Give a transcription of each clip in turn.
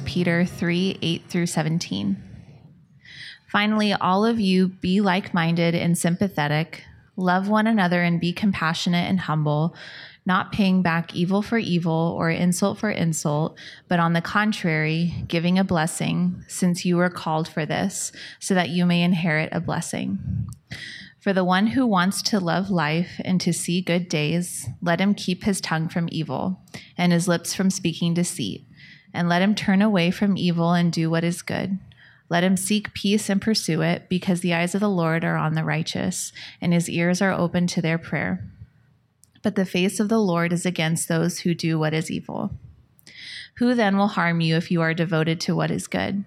Peter 3 8 through 17. Finally, all of you be like minded and sympathetic, love one another and be compassionate and humble, not paying back evil for evil or insult for insult, but on the contrary, giving a blessing, since you were called for this, so that you may inherit a blessing. For the one who wants to love life and to see good days, let him keep his tongue from evil and his lips from speaking deceit, and let him turn away from evil and do what is good. Let him seek peace and pursue it, because the eyes of the Lord are on the righteous, and his ears are open to their prayer. But the face of the Lord is against those who do what is evil. Who then will harm you if you are devoted to what is good?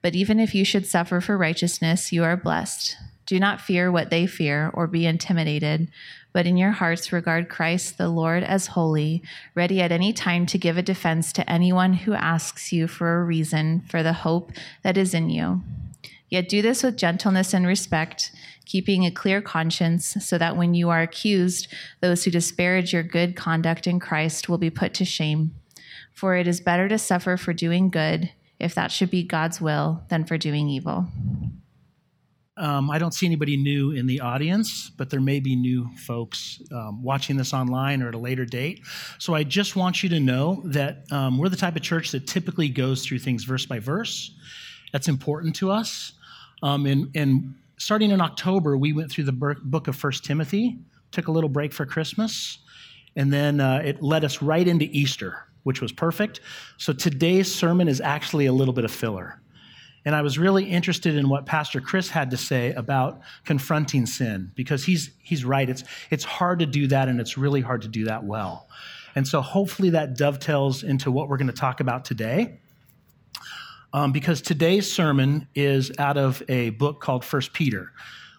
But even if you should suffer for righteousness, you are blessed. Do not fear what they fear or be intimidated, but in your hearts regard Christ the Lord as holy, ready at any time to give a defense to anyone who asks you for a reason for the hope that is in you. Yet do this with gentleness and respect, keeping a clear conscience, so that when you are accused, those who disparage your good conduct in Christ will be put to shame. For it is better to suffer for doing good, if that should be God's will, than for doing evil. Um, I don't see anybody new in the audience, but there may be new folks um, watching this online or at a later date. So I just want you to know that um, we're the type of church that typically goes through things verse by verse. That's important to us. Um, and, and, starting in October, we went through the book of First Timothy, took a little break for Christmas, and then uh, it led us right into Easter, which was perfect. So today's sermon is actually a little bit of filler. And I was really interested in what Pastor Chris had to say about confronting sin because he's, he's right. It's, it's hard to do that, and it's really hard to do that well. And so hopefully that dovetails into what we're going to talk about today. Um, because today's sermon is out of a book called First Peter,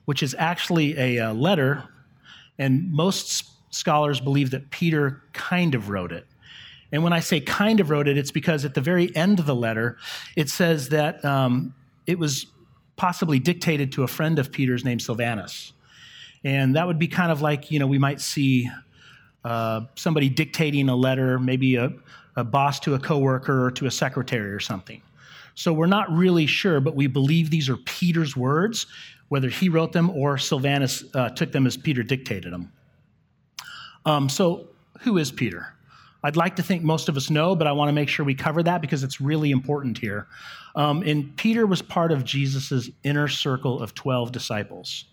which is actually a, a letter, and most scholars believe that Peter kind of wrote it. And when I say kind of wrote it, it's because at the very end of the letter, it says that um, it was possibly dictated to a friend of Peter's named Silvanus. And that would be kind of like, you know, we might see uh, somebody dictating a letter, maybe a, a boss to a coworker or to a secretary or something. So we're not really sure, but we believe these are Peter's words, whether he wrote them or Silvanus uh, took them as Peter dictated them. Um, so, who is Peter? I'd like to think most of us know, but I want to make sure we cover that because it's really important here. Um, and Peter was part of Jesus' inner circle of 12 disciples.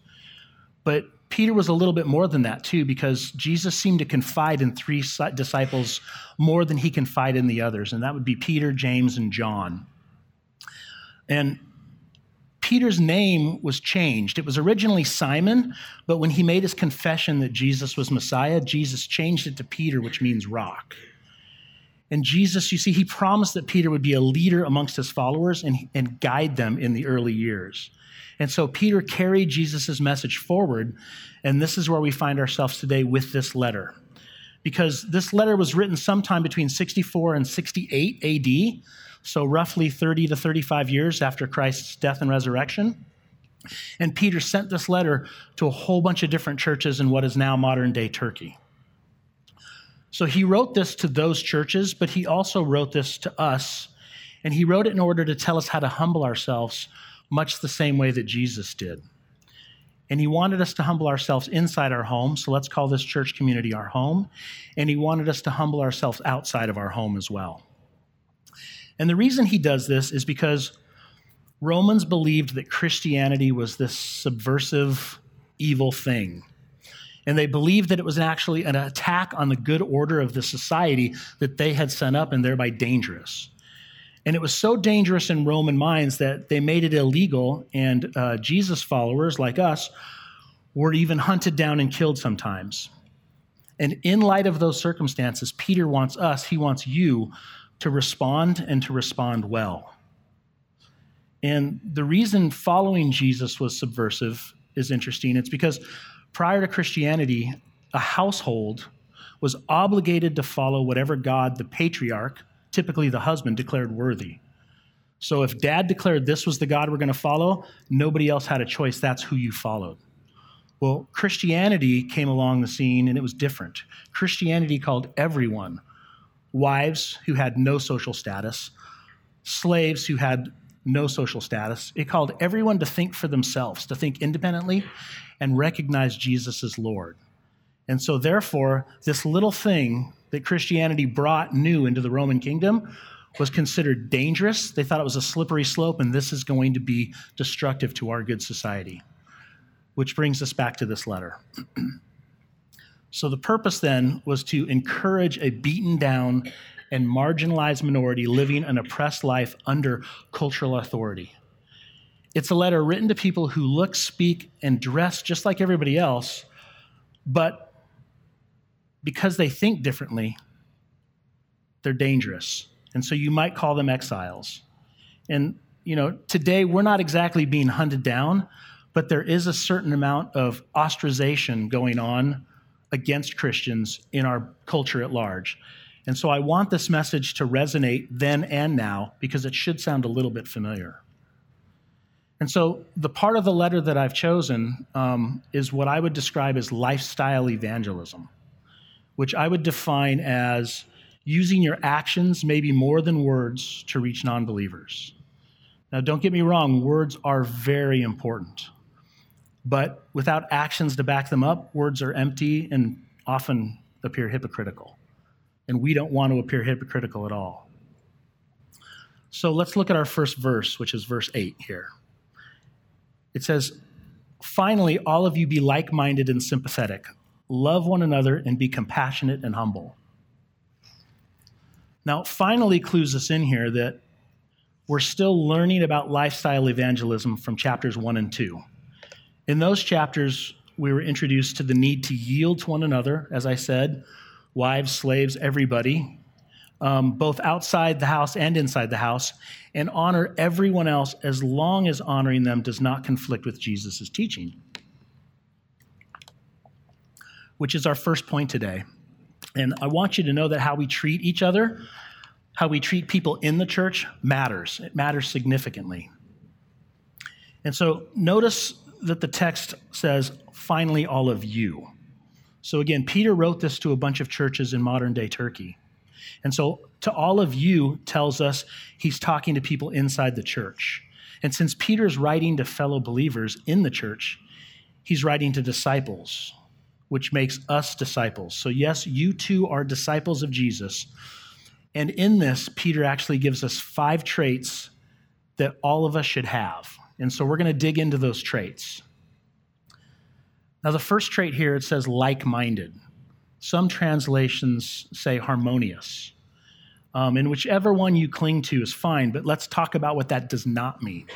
But Peter was a little bit more than that, too, because Jesus seemed to confide in three disciples more than he confided in the others, and that would be Peter, James, and John. And Peter's name was changed. It was originally Simon, but when he made his confession that Jesus was Messiah, Jesus changed it to Peter, which means rock. And Jesus, you see, he promised that Peter would be a leader amongst his followers and, and guide them in the early years. And so Peter carried Jesus' message forward, and this is where we find ourselves today with this letter. Because this letter was written sometime between 64 and 68 AD, so roughly 30 to 35 years after Christ's death and resurrection. And Peter sent this letter to a whole bunch of different churches in what is now modern day Turkey. So he wrote this to those churches, but he also wrote this to us. And he wrote it in order to tell us how to humble ourselves, much the same way that Jesus did. And he wanted us to humble ourselves inside our home. So let's call this church community our home. And he wanted us to humble ourselves outside of our home as well. And the reason he does this is because Romans believed that Christianity was this subversive, evil thing. And they believed that it was actually an attack on the good order of the society that they had set up and thereby dangerous. And it was so dangerous in Roman minds that they made it illegal, and uh, Jesus followers like us were even hunted down and killed sometimes. And in light of those circumstances, Peter wants us, he wants you to respond and to respond well. And the reason following Jesus was subversive is interesting. It's because prior to Christianity, a household was obligated to follow whatever God, the patriarch, typically the husband, declared worthy. So if dad declared this was the God we're going to follow, nobody else had a choice. That's who you followed. Well, Christianity came along the scene and it was different. Christianity called everyone wives who had no social status, slaves who had no social status. It called everyone to think for themselves, to think independently and recognize Jesus as Lord. And so, therefore, this little thing that Christianity brought new into the Roman kingdom was considered dangerous. They thought it was a slippery slope, and this is going to be destructive to our good society. Which brings us back to this letter. so, the purpose then was to encourage a beaten down and marginalized minority living an oppressed life under cultural authority. It's a letter written to people who look, speak, and dress just like everybody else, but because they think differently, they're dangerous. And so you might call them exiles. And, you know, today we're not exactly being hunted down, but there is a certain amount of ostracization going on against Christians in our culture at large. And so I want this message to resonate then and now because it should sound a little bit familiar. And so the part of the letter that I've chosen um, is what I would describe as lifestyle evangelism, which I would define as using your actions, maybe more than words, to reach non believers. Now, don't get me wrong, words are very important. But without actions to back them up, words are empty and often appear hypocritical. And we don't want to appear hypocritical at all. So let's look at our first verse, which is verse 8 here. It says, Finally, all of you be like minded and sympathetic, love one another, and be compassionate and humble. Now, finally clues us in here that we're still learning about lifestyle evangelism from chapters one and two. In those chapters, we were introduced to the need to yield to one another, as I said, wives, slaves, everybody, um, both outside the house and inside the house, and honor everyone else as long as honoring them does not conflict with Jesus' teaching. Which is our first point today. And I want you to know that how we treat each other, how we treat people in the church matters. It matters significantly. And so notice that the text says, finally, all of you. So again, Peter wrote this to a bunch of churches in modern day Turkey. And so to all of you tells us he's talking to people inside the church. And since Peter's writing to fellow believers in the church, he's writing to disciples which makes us disciples. So, yes, you too are disciples of Jesus. And in this, Peter actually gives us five traits that all of us should have. And so we're going to dig into those traits. Now, the first trait here, it says like minded. Some translations say harmonious. Um, and whichever one you cling to is fine, but let's talk about what that does not mean.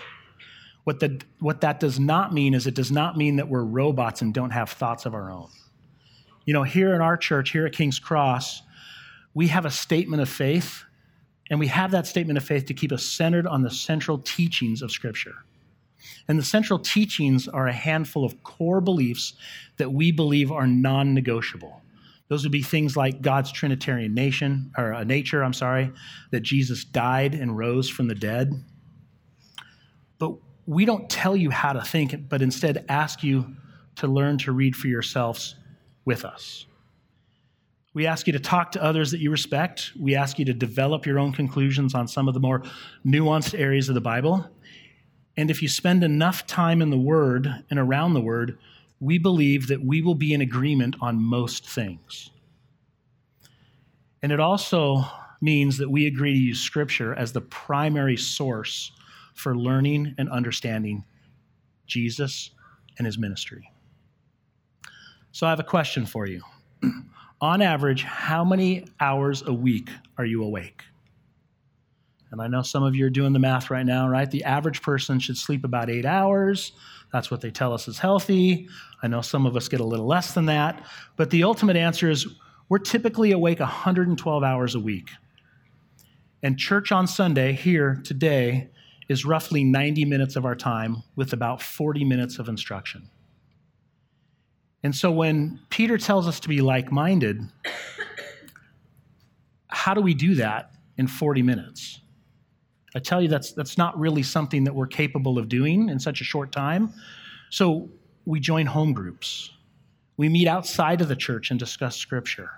What, the, what that does not mean is it does not mean that we're robots and don't have thoughts of our own. You know, here in our church, here at King's Cross, we have a statement of faith, and we have that statement of faith to keep us centered on the central teachings of Scripture. And the central teachings are a handful of core beliefs that we believe are non negotiable. Those would be things like God's Trinitarian nation, or uh, nature, I'm sorry, that Jesus died and rose from the dead. But we don't tell you how to think, but instead ask you to learn to read for yourselves with us. We ask you to talk to others that you respect. We ask you to develop your own conclusions on some of the more nuanced areas of the Bible. And if you spend enough time in the Word and around the Word, we believe that we will be in agreement on most things. And it also means that we agree to use Scripture as the primary source for learning and understanding Jesus and his ministry. So I have a question for you. On average, how many hours a week are you awake? And I know some of you are doing the math right now, right? The average person should sleep about eight hours. That's what they tell us is healthy. I know some of us get a little less than that. But the ultimate answer is we're typically awake 112 hours a week. And church on Sunday, here today, is roughly 90 minutes of our time with about 40 minutes of instruction. And so when Peter tells us to be like minded, how do we do that in 40 minutes? I tell you, that's, that's not really something that we're capable of doing in such a short time. So we join home groups. We meet outside of the church and discuss scripture.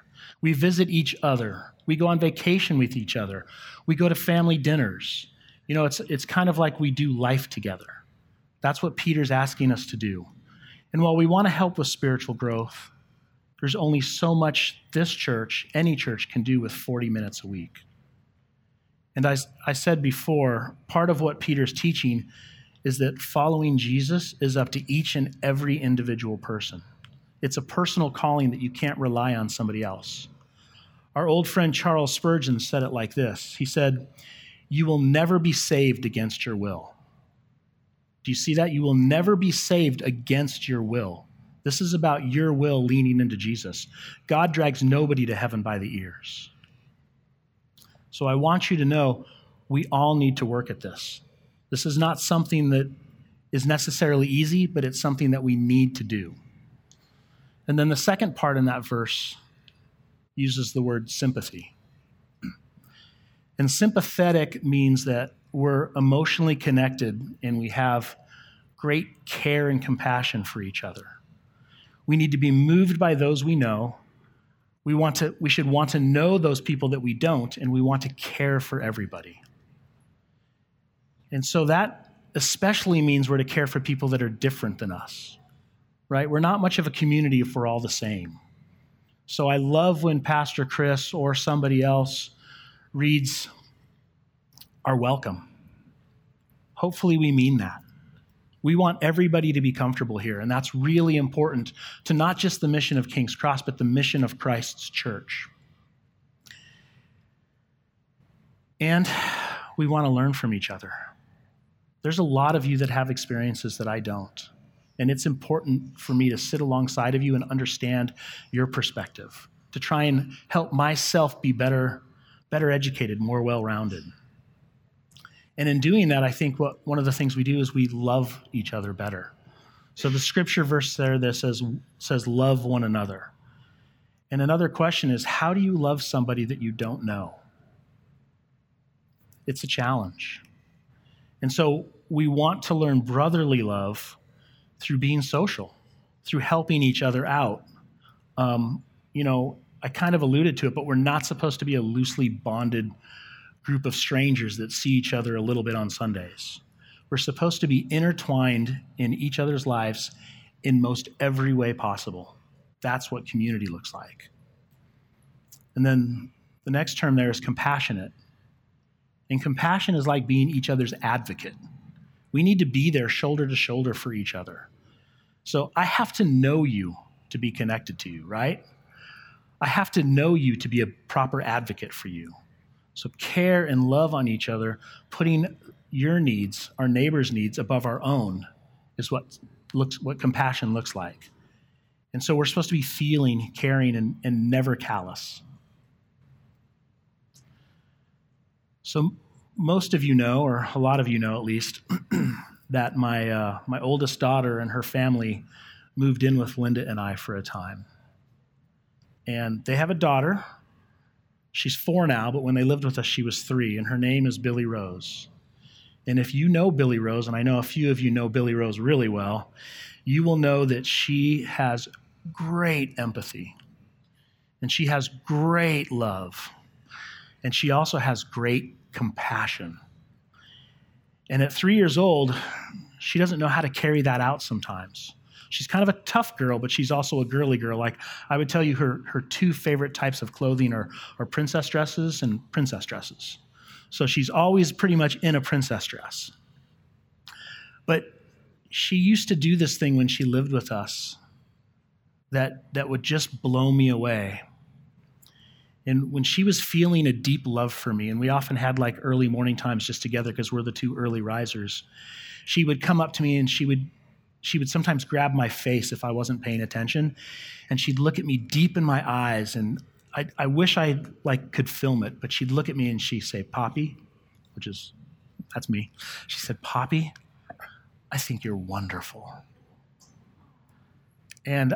We visit each other. We go on vacation with each other. We go to family dinners. You know, it's, it's kind of like we do life together. That's what Peter's asking us to do. And while we want to help with spiritual growth, there's only so much this church, any church, can do with 40 minutes a week. And I, I said before, part of what Peter's teaching is that following Jesus is up to each and every individual person. It's a personal calling that you can't rely on somebody else. Our old friend Charles Spurgeon said it like this He said, You will never be saved against your will. Do you see that? You will never be saved against your will. This is about your will leaning into Jesus. God drags nobody to heaven by the ears. So I want you to know we all need to work at this. This is not something that is necessarily easy, but it's something that we need to do. And then the second part in that verse uses the word sympathy. And sympathetic means that we're emotionally connected and we have great care and compassion for each other. We need to be moved by those we know. We, want to, we should want to know those people that we don't, and we want to care for everybody. And so that especially means we're to care for people that are different than us, right? We're not much of a community if we're all the same. So I love when Pastor Chris or somebody else reads our welcome. Hopefully, we mean that. We want everybody to be comfortable here, and that's really important to not just the mission of King's Cross, but the mission of Christ's church. And we want to learn from each other. There's a lot of you that have experiences that I don't. And it's important for me to sit alongside of you and understand your perspective, to try and help myself be better, better educated, more well rounded. And in doing that, I think what one of the things we do is we love each other better. So the scripture verse there that says says love one another. And another question is how do you love somebody that you don't know? It's a challenge. And so we want to learn brotherly love through being social, through helping each other out. Um, you know, I kind of alluded to it, but we're not supposed to be a loosely bonded group of strangers that see each other a little bit on Sundays. We're supposed to be intertwined in each other's lives in most every way possible. That's what community looks like. And then the next term there is compassionate. And compassion is like being each other's advocate. We need to be there shoulder to shoulder for each other. So I have to know you to be connected to you, right? I have to know you to be a proper advocate for you. So care and love on each other, putting your needs, our neighbor's needs above our own is what looks what compassion looks like. And so we're supposed to be feeling, caring, and, and never callous. So most of you know, or a lot of you know at least, that my uh, my oldest daughter and her family moved in with Linda and I for a time. And they have a daughter She's four now, but when they lived with us, she was three, and her name is Billy Rose. And if you know Billy Rose, and I know a few of you know Billy Rose really well, you will know that she has great empathy, and she has great love, and she also has great compassion. And at three years old, she doesn't know how to carry that out sometimes. She's kind of a tough girl, but she's also a girly girl. Like I would tell you, her, her two favorite types of clothing are, are princess dresses and princess dresses. So she's always pretty much in a princess dress. But she used to do this thing when she lived with us that, that would just blow me away. And when she was feeling a deep love for me, and we often had like early morning times just together because we're the two early risers, she would come up to me and she would she would sometimes grab my face if I wasn't paying attention, and she'd look at me deep in my eyes, and I, I wish I like could film it, but she'd look at me and she'd say, "Poppy," which is that's me. She said, "Poppy, I think you're wonderful," and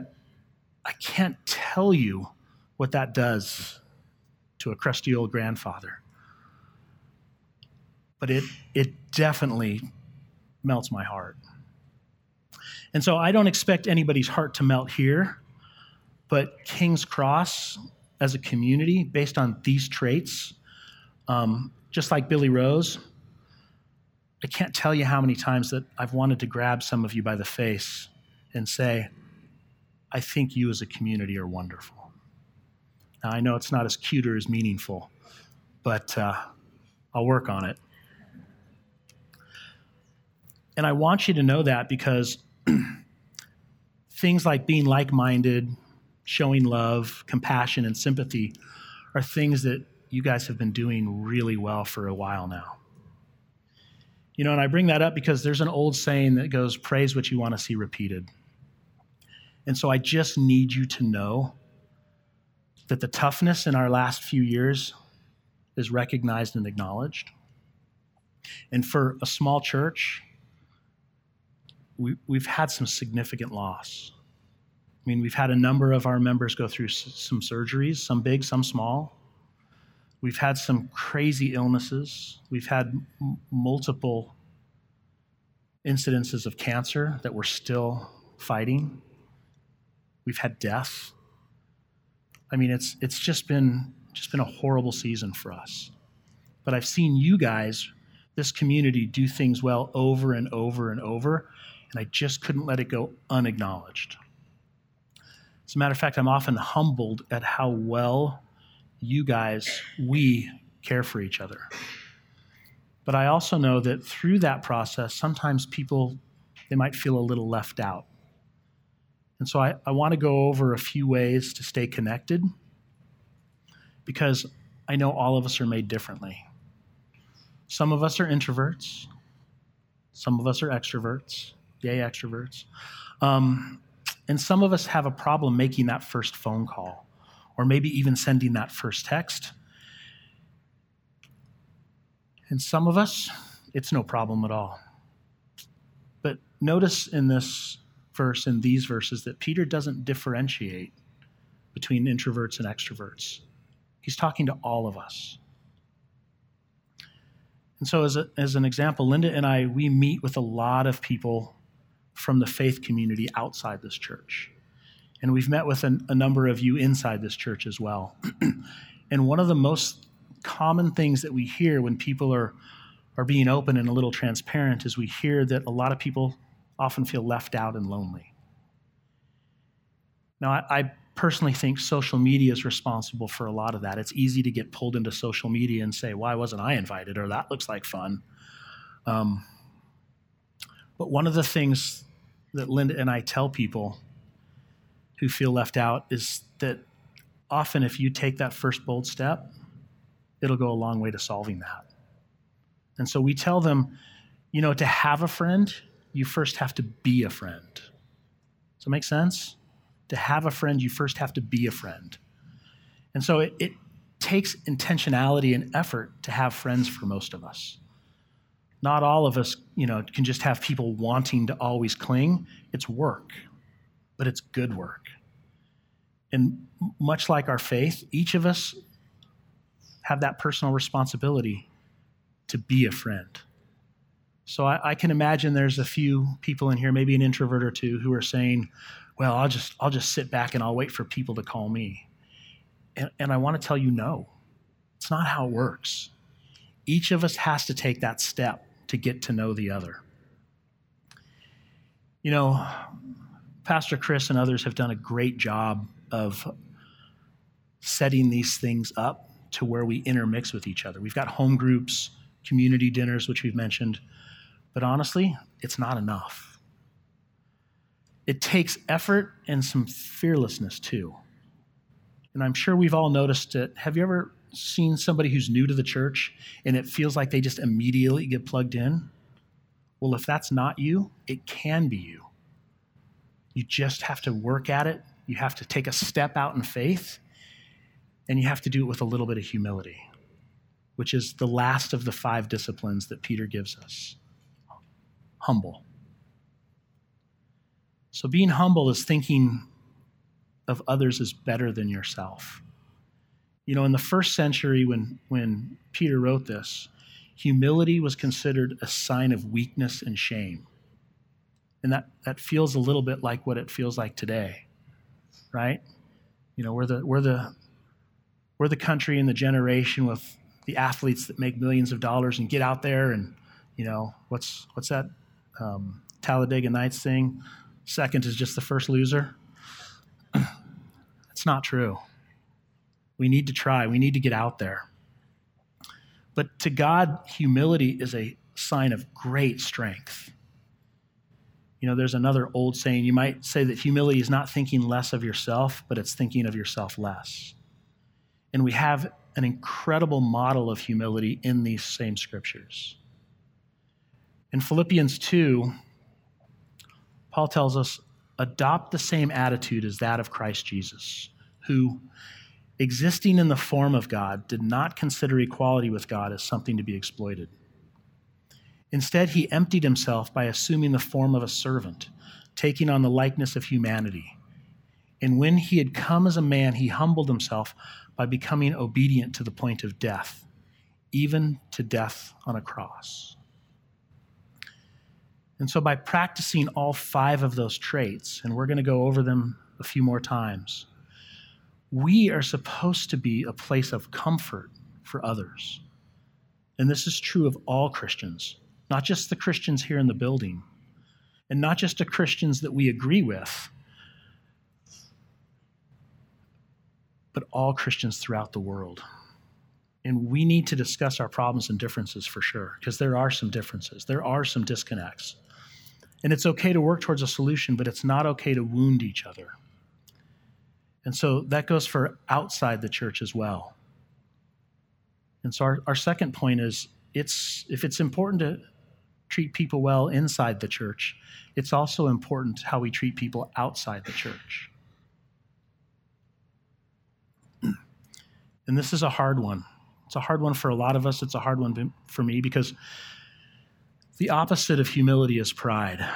I can't tell you what that does to a crusty old grandfather, but it it definitely melts my heart. And so I don't expect anybody's heart to melt here, but King's Cross as a community, based on these traits, um, just like Billy Rose, I can't tell you how many times that I've wanted to grab some of you by the face and say, I think you as a community are wonderful. Now, I know it's not as cute or as meaningful, but uh, I'll work on it. And I want you to know that because things like being like minded, showing love, compassion, and sympathy are things that you guys have been doing really well for a while now. You know, and I bring that up because there's an old saying that goes, praise what you want to see repeated. And so I just need you to know that the toughness in our last few years is recognized and acknowledged. And for a small church, we, we've had some significant loss. I mean, we've had a number of our members go through some surgeries, some big, some small. We've had some crazy illnesses. We've had m- multiple incidences of cancer that we're still fighting. We've had death. I mean, it's it's just been just been a horrible season for us. But I've seen you guys, this community, do things well over and over and over, and I just couldn't let it go unacknowledged. As a matter of fact, I'm often humbled at how well you guys, we care for each other. But I also know that through that process, sometimes people, they might feel a little left out. And so I, I want to go over a few ways to stay connected because I know all of us are made differently. Some of us are introverts, some of us are extroverts. Yay, extroverts. Um, and some of us have a problem making that first phone call or maybe even sending that first text. And some of us, it's no problem at all. But notice in this verse, in these verses, that Peter doesn't differentiate between introverts and extroverts. He's talking to all of us. And so, as, a, as an example, Linda and I, we meet with a lot of people from the faith community outside this church. And we've met with a, a number of you inside this church as well. and one of the most common things that we hear when people are, are being open and a little transparent is we hear that a lot of people often feel left out and lonely. Now, I, I personally think social media is responsible for a lot of that. It's easy to get pulled into social media and say, why wasn't I invited? Or that looks like fun. Um, but one of the things that Linda and I tell people who feel left out is that often if you take that first bold step, it'll go a long way to solving that. And so we tell them, you know, to have a friend, you first have to be a friend. Does that make sense? To have a friend, you first have to be a friend. And so it, it takes intentionality and effort to have friends for most of us. Not all of us, you know, can just have people wanting to always cling. It's work, but it's good work. And much like our faith, each of us have that personal responsibility to be a friend. So I, I, can imagine there's a few people in here, maybe an introvert or two, who are saying, "Well, I'll just I'll just sit back and I'll wait for people to call me." And, and I want to tell you, no, it's not how it works. Each of us has to take that step to get to know the other. You know, Pastor Chris and others have done a great job of setting these things up to where we intermix with each other. We've got home groups, community dinners, which we've mentioned, but honestly, it's not enough. It takes effort and some fearlessness too. And I'm sure we've all noticed it. Have you ever seen somebody who's new to the church and it feels like they just immediately get plugged in? Well, if that's not you, it can be you. You just have to work at it. You have to take a step out in faith, and you have to do it with a little bit of humility, which is the last of the five disciplines that Peter gives us humble. So, being humble is thinking of others as better than yourself. You know, in the first century, when, when Peter wrote this, humility was considered a sign of weakness and shame. And that, that feels a little bit like what it feels like today, right? You know, we're the, we're, the, we're the country and the generation with the athletes that make millions of dollars and get out there and, You know, what's, what's that um, Talladega Nights thing? Second is just the first loser. it's not true. We need to try, we need to get out there. But to God, humility is a sign of great strength. You know, there's another old saying you might say that humility is not thinking less of yourself, but it's thinking of yourself less. And we have an incredible model of humility in these same scriptures. In Philippians 2, Paul tells us adopt the same attitude as that of Christ Jesus, who, existing in the form of God, did not consider equality with God as something to be exploited. Instead, he emptied himself by assuming the form of a servant, taking on the likeness of humanity. And when he had come as a man, he humbled himself by becoming obedient to the point of death, even to death on a cross. And so, by practicing all five of those traits, and we're going to go over them a few more times, we are supposed to be a place of comfort for others. And this is true of all Christians, not just the Christians here in the building, and not just the Christians that we agree with, but all Christians throughout the world. And we need to discuss our problems and differences for sure, because there are some differences, there are some disconnects. And it's okay to work towards a solution, but it's not okay to wound each other. And so that goes for outside the church as well. And so our, our second point is it's if it's important to treat people well inside the church, it's also important how we treat people outside the church. And this is a hard one. It's a hard one for a lot of us. It's a hard one for me because the opposite of humility is pride.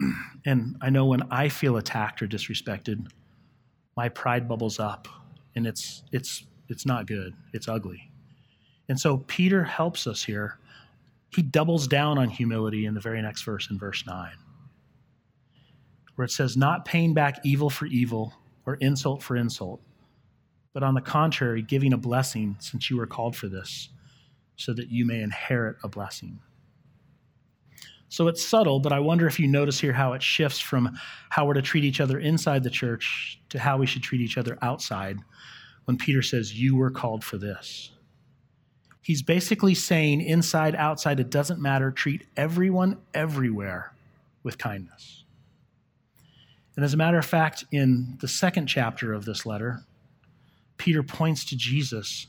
And I know when I feel attacked or disrespected, my pride bubbles up and it's it's it's not good. It's ugly. And so Peter helps us here. He doubles down on humility in the very next verse in verse 9. Where it says not paying back evil for evil or insult for insult, but on the contrary giving a blessing since you were called for this so that you may inherit a blessing. So it's subtle, but I wonder if you notice here how it shifts from how we're to treat each other inside the church to how we should treat each other outside when Peter says, You were called for this. He's basically saying, inside, outside, it doesn't matter. Treat everyone everywhere with kindness. And as a matter of fact, in the second chapter of this letter, Peter points to Jesus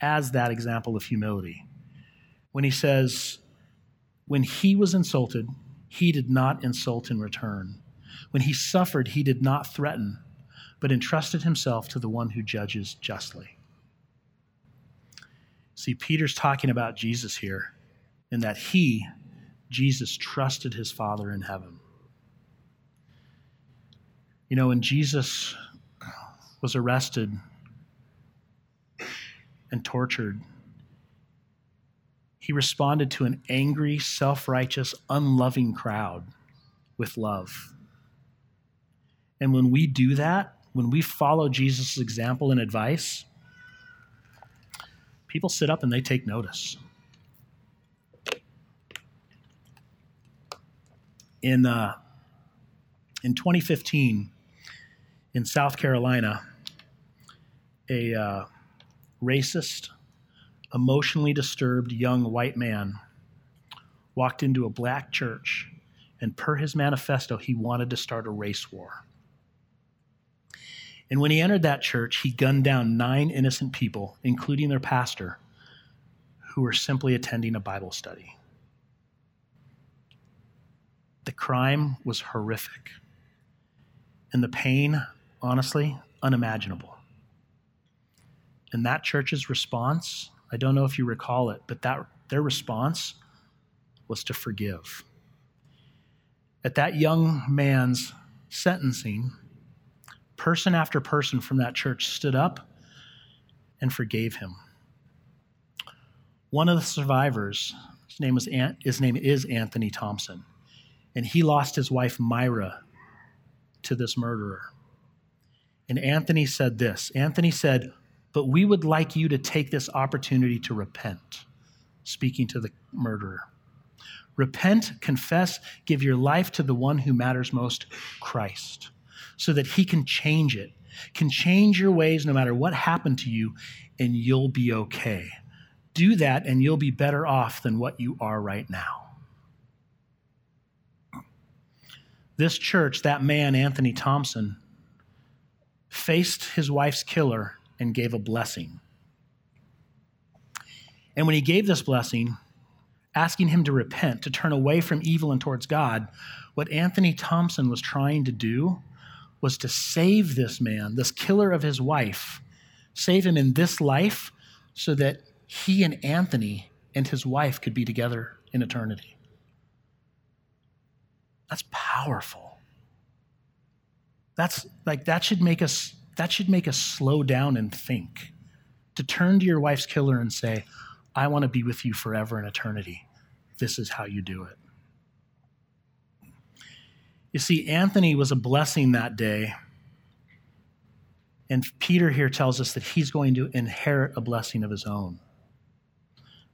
as that example of humility when he says, when he was insulted, he did not insult in return. When he suffered, he did not threaten, but entrusted himself to the one who judges justly. See, Peter's talking about Jesus here, and that he, Jesus, trusted his Father in heaven. You know, when Jesus was arrested and tortured he responded to an angry, self righteous, unloving crowd with love. And when we do that, when we follow Jesus' example and advice, people sit up and they take notice. In, uh, in 2015, in South Carolina, a uh, racist, emotionally disturbed young white man walked into a black church, and per his manifesto, he wanted to start a race war. And when he entered that church, he gunned down nine innocent people, including their pastor, who were simply attending a Bible study. The crime was horrific, and the pain, honestly, unimaginable. And that church's response I don't know if you recall it, but that their response was to forgive. At that young man's sentencing, person after person from that church stood up and forgave him. One of the survivors, his name, was, his name is Anthony Thompson, and he lost his wife Myra to this murderer. And Anthony said this Anthony said, but we would like you to take this opportunity to repent, speaking to the murderer. Repent, confess, give your life to the one who matters most, Christ, so that he can change it, can change your ways no matter what happened to you, and you'll be okay. Do that, and you'll be better off than what you are right now. This church, that man, Anthony Thompson, faced his wife's killer and gave a blessing. And when he gave this blessing, asking him to repent, to turn away from evil and towards God, what Anthony Thompson was trying to do was to save this man, this killer of his wife, save him in this life so that he and Anthony and his wife could be together in eternity. That's powerful. That's like that should make us that should make us slow down and think. To turn to your wife's killer and say, I want to be with you forever in eternity. This is how you do it. You see, Anthony was a blessing that day. And Peter here tells us that he's going to inherit a blessing of his own.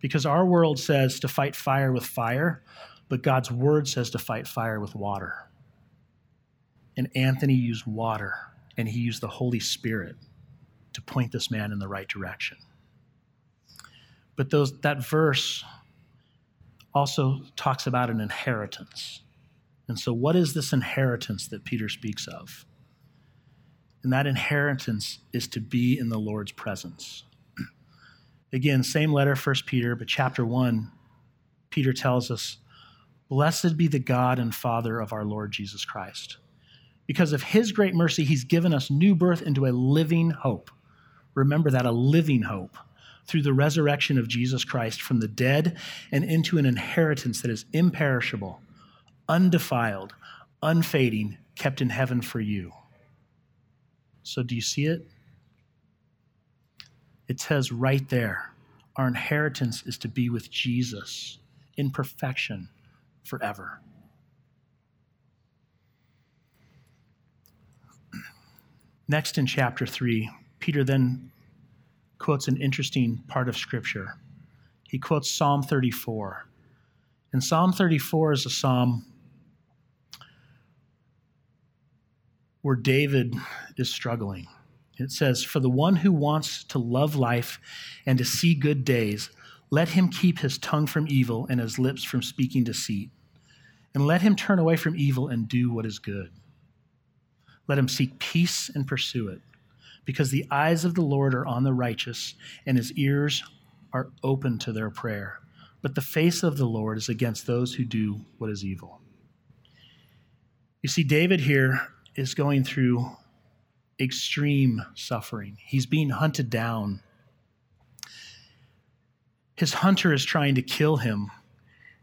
Because our world says to fight fire with fire, but God's word says to fight fire with water. And Anthony used water, and he used the Holy Spirit to point this man in the right direction. But those, that verse also talks about an inheritance. And so, what is this inheritance that Peter speaks of? And that inheritance is to be in the Lord's presence. Again, same letter, 1 Peter, but chapter 1, Peter tells us, Blessed be the God and Father of our Lord Jesus Christ. Because of his great mercy, he's given us new birth into a living hope. Remember that, a living hope through the resurrection of Jesus Christ from the dead and into an inheritance that is imperishable, undefiled, unfading, kept in heaven for you. So, do you see it? It says right there our inheritance is to be with Jesus in perfection forever. Next in chapter 3, Peter then quotes an interesting part of Scripture. He quotes Psalm 34. And Psalm 34 is a psalm where David is struggling. It says, For the one who wants to love life and to see good days, let him keep his tongue from evil and his lips from speaking deceit. And let him turn away from evil and do what is good. Let him seek peace and pursue it because the eyes of the Lord are on the righteous, and his ears are open to their prayer. But the face of the Lord is against those who do what is evil. You see, David here is going through extreme suffering. He's being hunted down. His hunter is trying to kill him.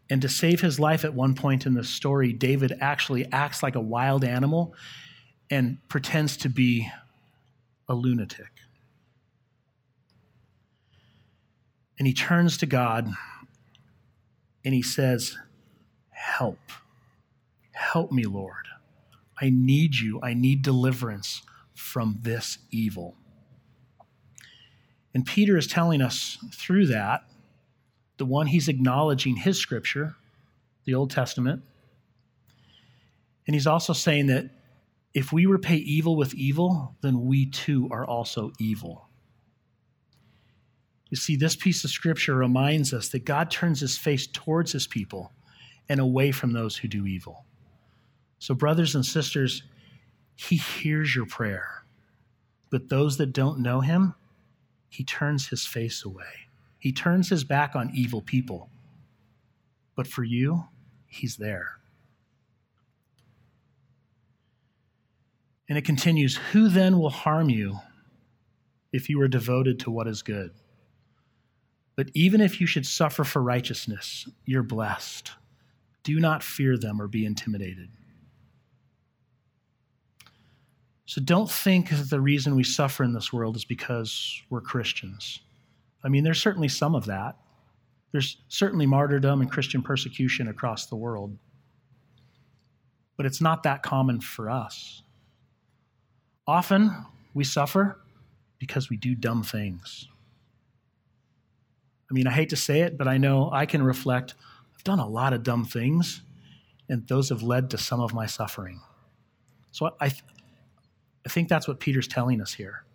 And to save his life at one point in the story, David actually acts like a wild animal and pretends to be a lunatic. And he turns to God and he says, Help. Help me, Lord. I need you. I need deliverance from this evil. And Peter is telling us through that, the one he's acknowledging his scripture, the Old Testament. And he's also saying that if we repay evil with evil, then we too are also evil. You see, this piece of scripture reminds us that God turns his face towards his people and away from those who do evil. So, brothers and sisters, he hears your prayer. But those that don't know him, he turns his face away. He turns his back on evil people. But for you, he's there. And it continues Who then will harm you if you are devoted to what is good? But even if you should suffer for righteousness, you're blessed. Do not fear them or be intimidated. So don't think that the reason we suffer in this world is because we're Christians. I mean, there's certainly some of that. There's certainly martyrdom and Christian persecution across the world. But it's not that common for us. Often we suffer because we do dumb things. I mean, I hate to say it, but I know I can reflect. I've done a lot of dumb things, and those have led to some of my suffering. So I, I think that's what Peter's telling us here.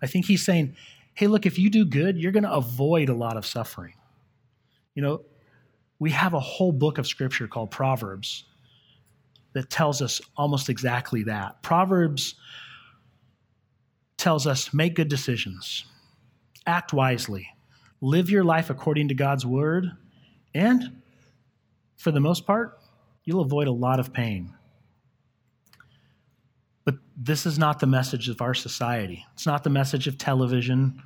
I think he's saying, hey, look, if you do good, you're going to avoid a lot of suffering. You know, we have a whole book of scripture called Proverbs that tells us almost exactly that. Proverbs tells us make good decisions, act wisely, live your life according to God's word, and for the most part, you'll avoid a lot of pain. But this is not the message of our society. It's not the message of television,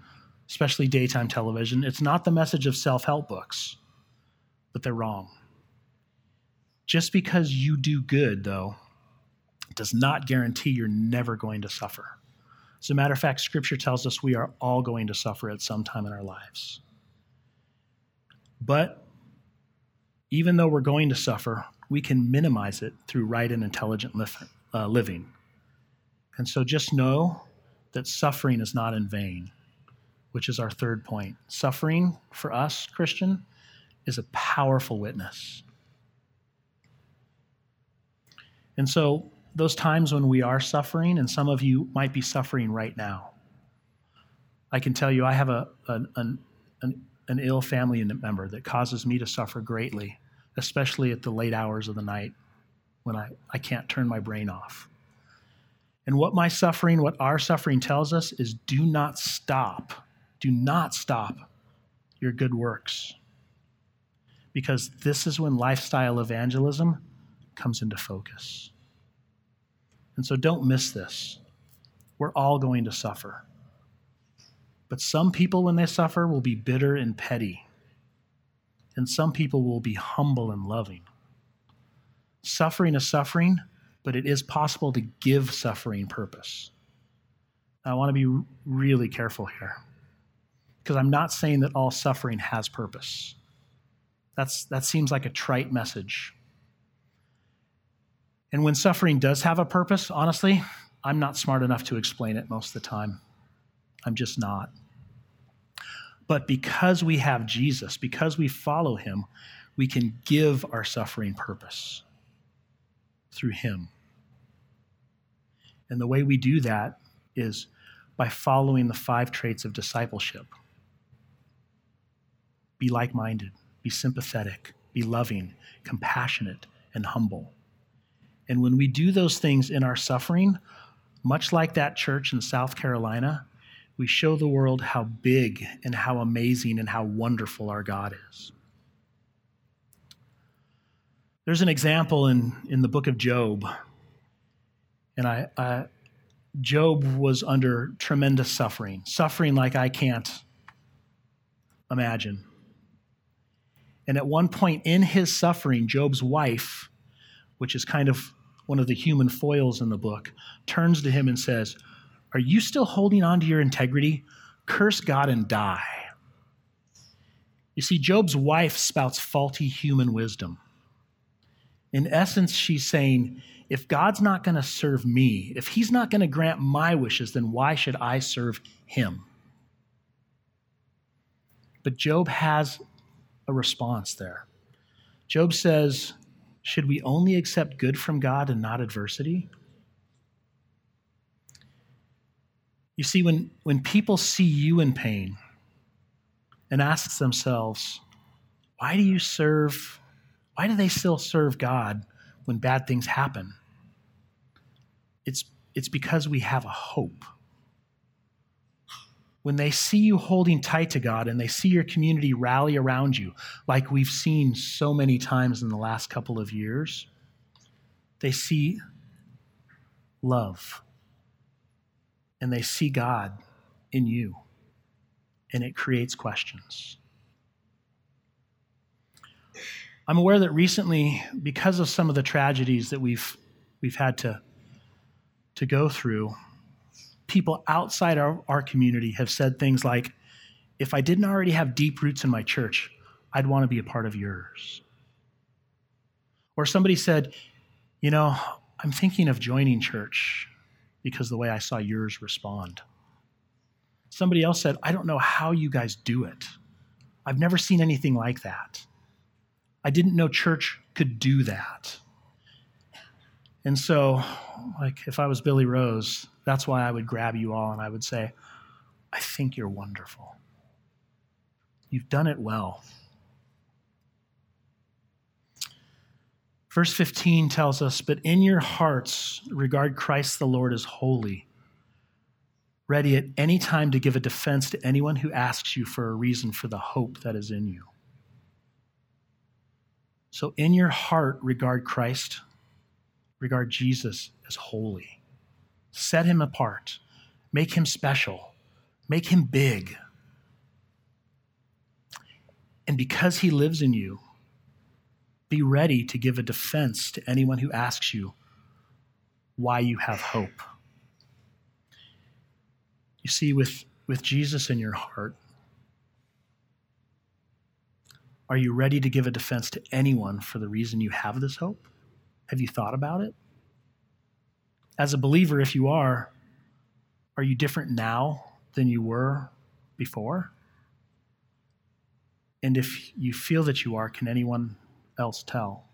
especially daytime television. It's not the message of self help books, but they're wrong. Just because you do good, though, does not guarantee you're never going to suffer. As a matter of fact, Scripture tells us we are all going to suffer at some time in our lives. But even though we're going to suffer, we can minimize it through right and intelligent uh, living. And so just know that suffering is not in vain, which is our third point. Suffering for us, Christian, is a powerful witness. And so, those times when we are suffering, and some of you might be suffering right now, I can tell you I have a, an, an, an ill family member that causes me to suffer greatly, especially at the late hours of the night when I, I can't turn my brain off. And what my suffering, what our suffering tells us is do not stop. Do not stop your good works. Because this is when lifestyle evangelism comes into focus. And so don't miss this. We're all going to suffer. But some people, when they suffer, will be bitter and petty. And some people will be humble and loving. Suffering is suffering, but it is possible to give suffering purpose. I want to be really careful here because I'm not saying that all suffering has purpose. That's, that seems like a trite message. And when suffering does have a purpose, honestly, I'm not smart enough to explain it most of the time. I'm just not. But because we have Jesus, because we follow him, we can give our suffering purpose through him. And the way we do that is by following the five traits of discipleship be like minded, be sympathetic, be loving, compassionate, and humble. And when we do those things in our suffering, much like that church in South Carolina, we show the world how big and how amazing and how wonderful our God is. There's an example in, in the book of Job. And I, I, Job was under tremendous suffering, suffering like I can't imagine. And at one point in his suffering, Job's wife, which is kind of one of the human foils in the book, turns to him and says, Are you still holding on to your integrity? Curse God and die. You see, Job's wife spouts faulty human wisdom. In essence, she's saying, if God's not going to serve me, if he's not going to grant my wishes, then why should I serve him? But Job has a response there. Job says, should we only accept good from God and not adversity? You see, when, when people see you in pain and ask themselves, why do you serve, why do they still serve God when bad things happen? It's, it's because we have a hope. When they see you holding tight to God and they see your community rally around you, like we've seen so many times in the last couple of years, they see love and they see God in you, and it creates questions. I'm aware that recently, because of some of the tragedies that we've, we've had to, to go through, people outside our, our community have said things like, if I didn't already have deep roots in my church, I'd want to be a part of yours. Or somebody said, you know, I'm thinking of joining church because the way I saw yours respond. Somebody else said, I don't know how you guys do it. I've never seen anything like that. I didn't know church could do that. And so, like, if I was Billy Rose, that's why I would grab you all and I would say, I think you're wonderful. You've done it well. Verse 15 tells us, But in your hearts regard Christ the Lord as holy, ready at any time to give a defense to anyone who asks you for a reason for the hope that is in you. So, in your heart, regard Christ, regard Jesus as holy. Set him apart, make him special, make him big. And because he lives in you, be ready to give a defense to anyone who asks you why you have hope. You see, with, with Jesus in your heart, are you ready to give a defense to anyone for the reason you have this hope? Have you thought about it? As a believer, if you are, are you different now than you were before? And if you feel that you are, can anyone else tell.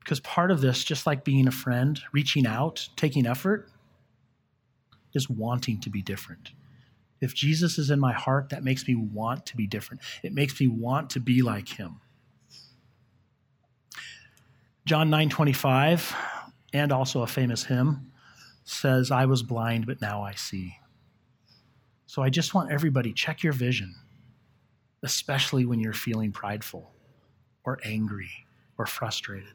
Because part of this, just like being a friend, reaching out, taking effort, is wanting to be different. If Jesus is in my heart, that makes me want to be different. It makes me want to be like him. John 9:25 and also a famous hymn says I was blind but now I see. So I just want everybody check your vision especially when you're feeling prideful or angry or frustrated.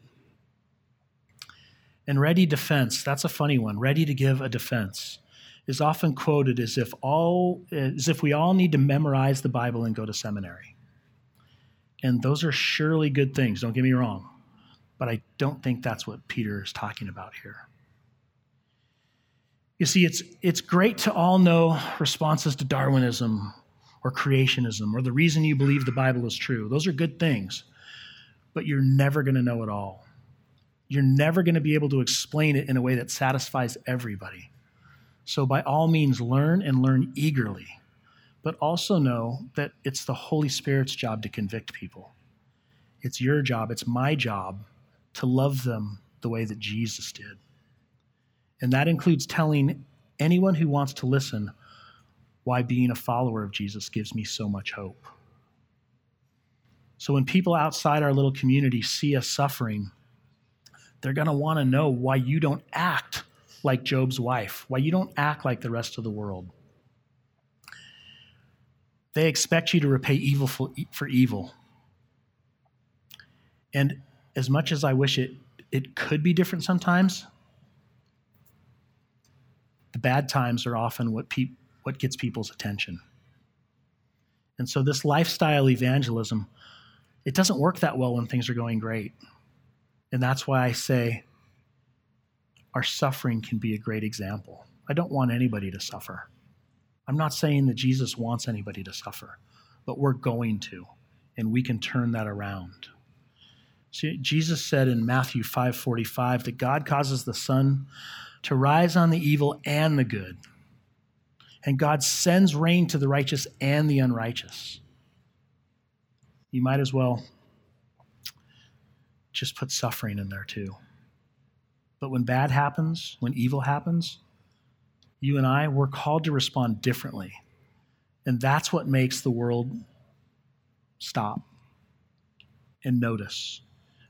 And ready defense, that's a funny one. Ready to give a defense is often quoted as if all as if we all need to memorize the Bible and go to seminary. And those are surely good things, don't get me wrong. But I don't think that's what Peter is talking about here. You see, it's, it's great to all know responses to Darwinism or creationism or the reason you believe the Bible is true. Those are good things, but you're never going to know it all. You're never going to be able to explain it in a way that satisfies everybody. So, by all means, learn and learn eagerly, but also know that it's the Holy Spirit's job to convict people. It's your job, it's my job to love them the way that Jesus did. And that includes telling anyone who wants to listen why being a follower of Jesus gives me so much hope. So when people outside our little community see us suffering, they're going to want to know why you don't act like Job's wife, why you don't act like the rest of the world. They expect you to repay evil for, evil. And as much as I wish it, it could be different sometimes, the bad times are often what people what gets people's attention. And so this lifestyle evangelism, it doesn't work that well when things are going great. And that's why I say our suffering can be a great example. I don't want anybody to suffer. I'm not saying that Jesus wants anybody to suffer, but we're going to, and we can turn that around. Jesus said in Matthew 5:45 that God causes the sun to rise on the evil and the good and God sends rain to the righteous and the unrighteous. You might as well just put suffering in there too. But when bad happens, when evil happens, you and I, we're called to respond differently. And that's what makes the world stop and notice.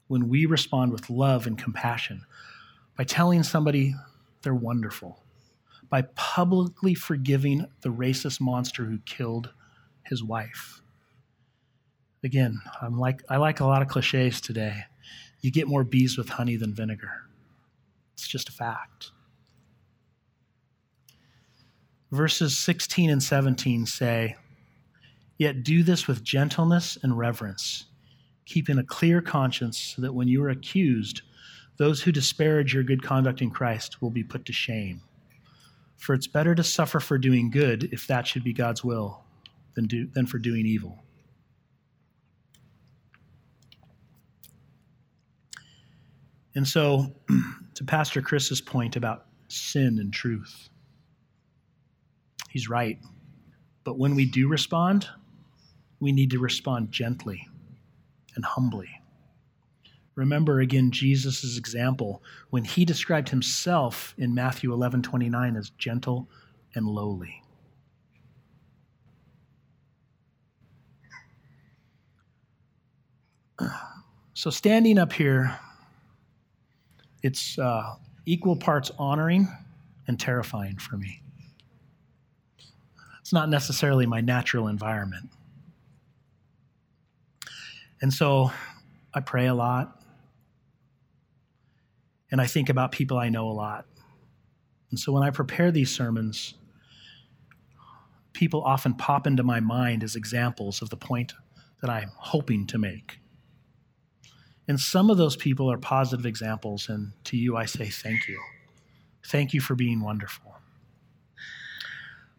When we respond with love and compassion by telling somebody they're wonderful, by publicly forgiving the racist monster who killed his wife. Again, I'm like, I like a lot of cliches today. You get more bees with honey than vinegar. It's just a fact. Verses 16 and 17 say, Yet do this with gentleness and reverence, keeping a clear conscience, so that when you are accused, those who disparage your good conduct in Christ will be put to shame. For it's better to suffer for doing good, if that should be God's will, than, do, than for doing evil. And so, to Pastor Chris's point about sin and truth, he's right. But when we do respond, we need to respond gently and humbly. Remember again Jesus' example when he described himself in Matthew 11 29 as gentle and lowly. So, standing up here, it's uh, equal parts honoring and terrifying for me. It's not necessarily my natural environment. And so I pray a lot. And I think about people I know a lot. And so when I prepare these sermons, people often pop into my mind as examples of the point that I'm hoping to make. And some of those people are positive examples. And to you, I say thank you. Thank you for being wonderful.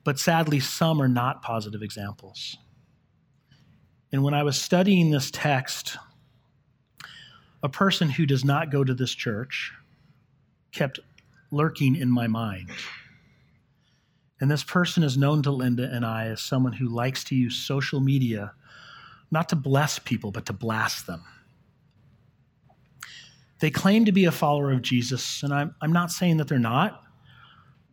But sadly, some are not positive examples. And when I was studying this text, a person who does not go to this church kept lurking in my mind. And this person is known to Linda and I as someone who likes to use social media not to bless people, but to blast them. They claim to be a follower of Jesus, and I'm, I'm not saying that they're not,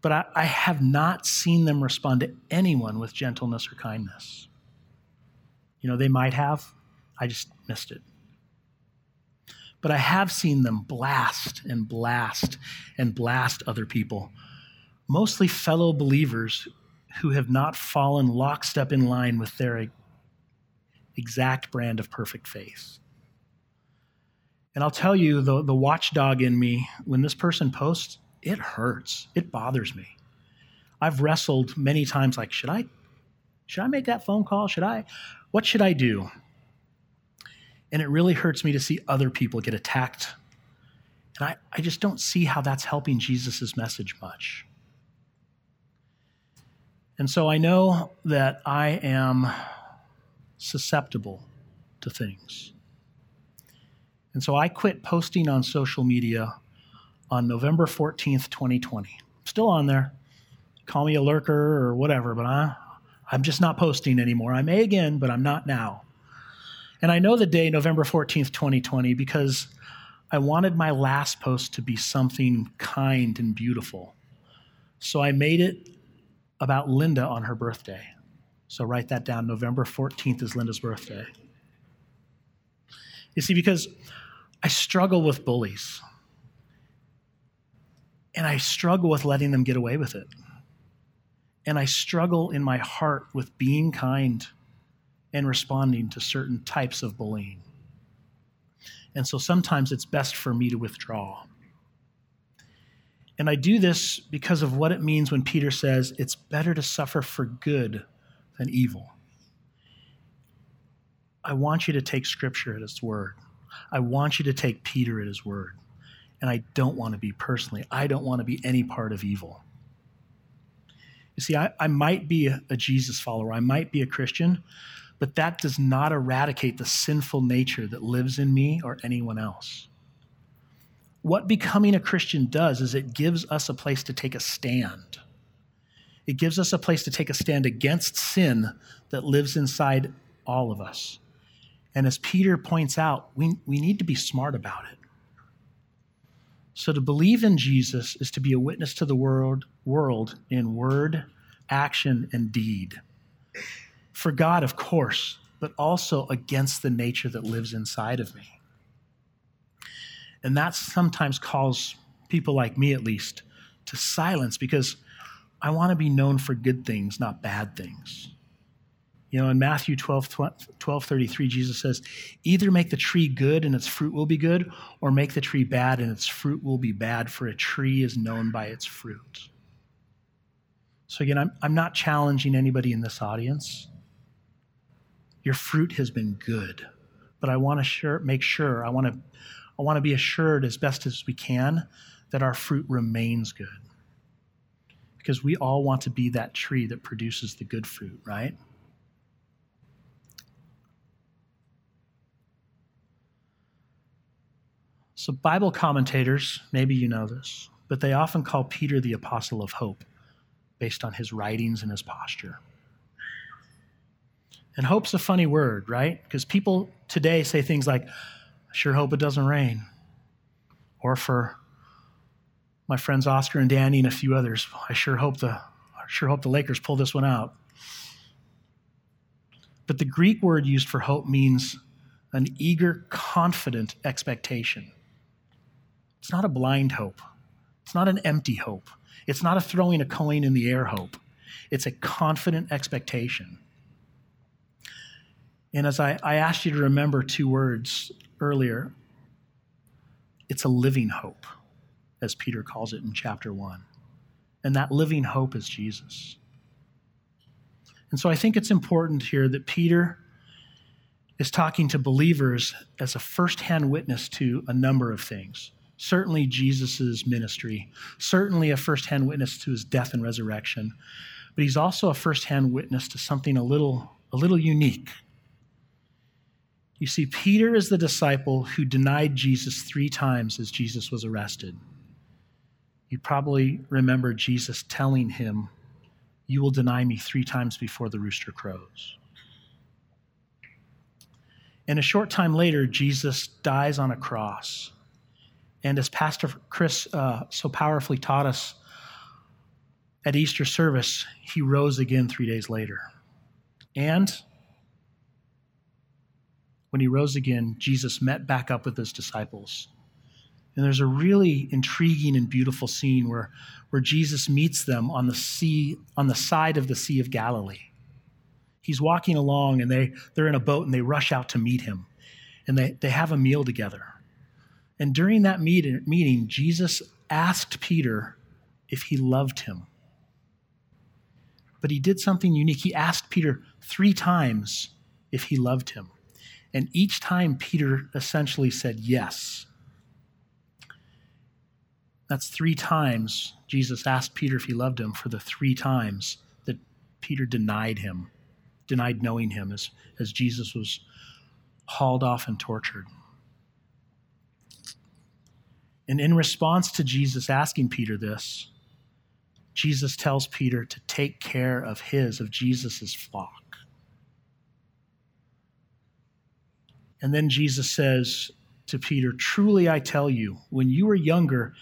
but I, I have not seen them respond to anyone with gentleness or kindness. You know, they might have, I just missed it. But I have seen them blast and blast and blast other people, mostly fellow believers who have not fallen lockstep in line with their exact brand of perfect faith. And I'll tell you, the, the watchdog in me, when this person posts, it hurts. It bothers me. I've wrestled many times like, should I should I make that phone call? Should I? What should I do? And it really hurts me to see other people get attacked. And I, I just don't see how that's helping Jesus' message much. And so I know that I am susceptible to things. And so I quit posting on social media on November 14th, 2020. Still on there. Call me a lurker or whatever, but I, I'm just not posting anymore. I may again, but I'm not now. And I know the day, November 14th, 2020, because I wanted my last post to be something kind and beautiful. So I made it about Linda on her birthday. So write that down. November 14th is Linda's birthday. You see, because I struggle with bullies. And I struggle with letting them get away with it. And I struggle in my heart with being kind and responding to certain types of bullying. And so sometimes it's best for me to withdraw. And I do this because of what it means when Peter says it's better to suffer for good than evil. I want you to take Scripture at its word. I want you to take Peter at his word. And I don't want to be personally, I don't want to be any part of evil. You see, I, I might be a, a Jesus follower, I might be a Christian, but that does not eradicate the sinful nature that lives in me or anyone else. What becoming a Christian does is it gives us a place to take a stand. It gives us a place to take a stand against sin that lives inside all of us. And as Peter points out, we, we need to be smart about it. So to believe in Jesus is to be a witness to the world, world in word, action, and deed. For God, of course, but also against the nature that lives inside of me. And that sometimes calls people like me, at least, to silence because I want to be known for good things, not bad things. You know, in Matthew 12, 12 33, Jesus says, either make the tree good and its fruit will be good, or make the tree bad and its fruit will be bad, for a tree is known by its fruit. So, again, I'm, I'm not challenging anybody in this audience. Your fruit has been good, but I want to sure, make sure, I want to, I want to be assured as best as we can that our fruit remains good. Because we all want to be that tree that produces the good fruit, right? So, Bible commentators, maybe you know this, but they often call Peter the apostle of hope based on his writings and his posture. And hope's a funny word, right? Because people today say things like, I sure hope it doesn't rain. Or for my friends Oscar and Danny and a few others, I sure hope the I sure hope the Lakers pull this one out. But the Greek word used for hope means an eager, confident expectation. It's not a blind hope. It's not an empty hope. It's not a throwing a coin in the air hope. It's a confident expectation. And as I, I asked you to remember two words earlier, it's a living hope, as Peter calls it in chapter one. And that living hope is Jesus. And so I think it's important here that Peter is talking to believers as a firsthand witness to a number of things. Certainly Jesus' ministry, certainly a firsthand witness to his death and resurrection, but he's also a firsthand witness to something a little, a little unique you see, Peter is the disciple who denied Jesus three times as Jesus was arrested. You probably remember Jesus telling him, You will deny me three times before the rooster crows. And a short time later, Jesus dies on a cross. And as Pastor Chris uh, so powerfully taught us at Easter service, he rose again three days later. And when he rose again, Jesus met back up with his disciples. And there's a really intriguing and beautiful scene where, where Jesus meets them on the sea, on the side of the Sea of Galilee. He's walking along and they, they're in a boat and they rush out to meet him. And they, they have a meal together. And during that meeting, meeting, Jesus asked Peter if he loved him. But he did something unique. He asked Peter three times if he loved him. And each time Peter essentially said yes. That's three times Jesus asked Peter if he loved him for the three times that Peter denied him, denied knowing him as, as Jesus was hauled off and tortured. And in response to Jesus asking Peter this, Jesus tells Peter to take care of his, of Jesus' flock. And then Jesus says to Peter, Truly I tell you, when you were younger,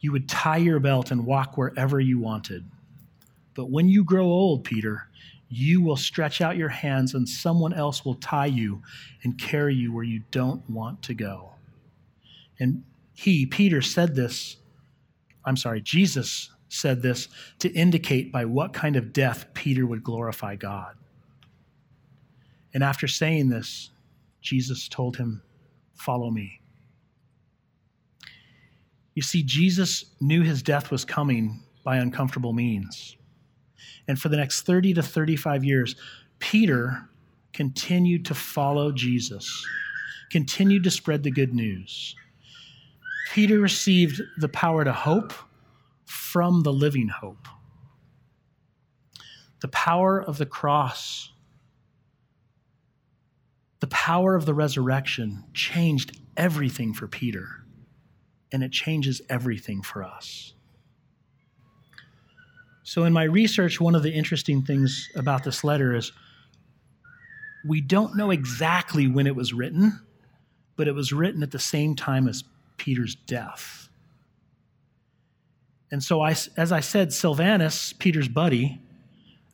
you would tie your belt and walk wherever you wanted. But when you grow old, Peter, you will stretch out your hands and someone else will tie you and carry you where you don't want to go. And he, Peter, said this. I'm sorry, Jesus said this to indicate by what kind of death Peter would glorify God. And after saying this, Jesus told him, Follow me. You see, Jesus knew his death was coming by uncomfortable means. And for the next 30 to 35 years, Peter continued to follow Jesus, continued to spread the good news. Peter received the power to hope from the living hope. The power of the cross the power of the resurrection changed everything for Peter, and it changes everything for us. So, in my research, one of the interesting things about this letter is we don't know exactly when it was written, but it was written at the same time as Peter's death. And so, I, as I said, Silvanus, Peter's buddy,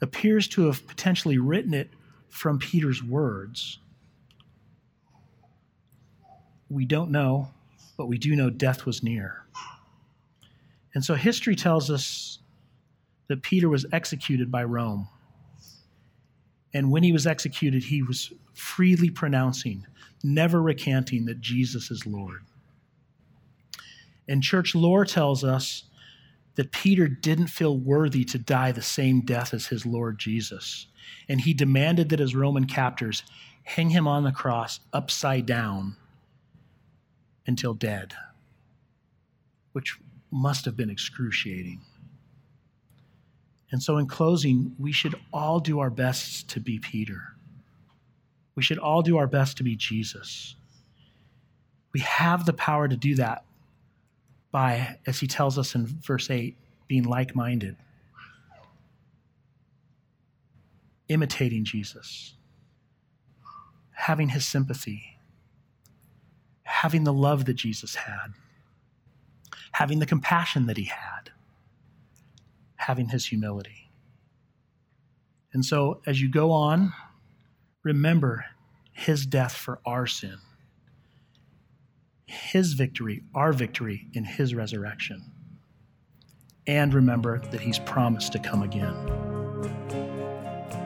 appears to have potentially written it from Peter's words. We don't know, but we do know death was near. And so history tells us that Peter was executed by Rome. And when he was executed, he was freely pronouncing, never recanting that Jesus is Lord. And church lore tells us that Peter didn't feel worthy to die the same death as his Lord Jesus. And he demanded that his Roman captors hang him on the cross upside down until dead, which must have been excruciating. And so, in closing, we should all do our best to be Peter. We should all do our best to be Jesus. We have the power to do that by, as he tells us in verse 8, being like minded, imitating Jesus, having his sympathy, having the love that Jesus had, having the compassion that he had, having his humility. And so, as you go on, remember his death for our sin, his victory, our victory in his resurrection. And remember that he's promised to come again.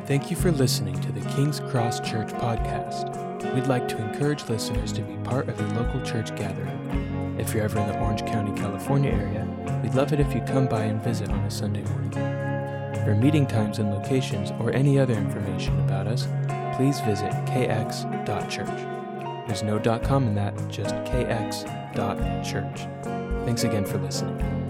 Thank you for listening to the King's Cross Church podcast. We'd like to encourage listeners to be part of a local church gathering. If you're ever in the Orange County, California area, we'd love it if you come by and visit on a Sunday morning. For meeting times and locations or any other information about us, please visit kx.church. There's no .com in that, just kx.church. Thanks again for listening.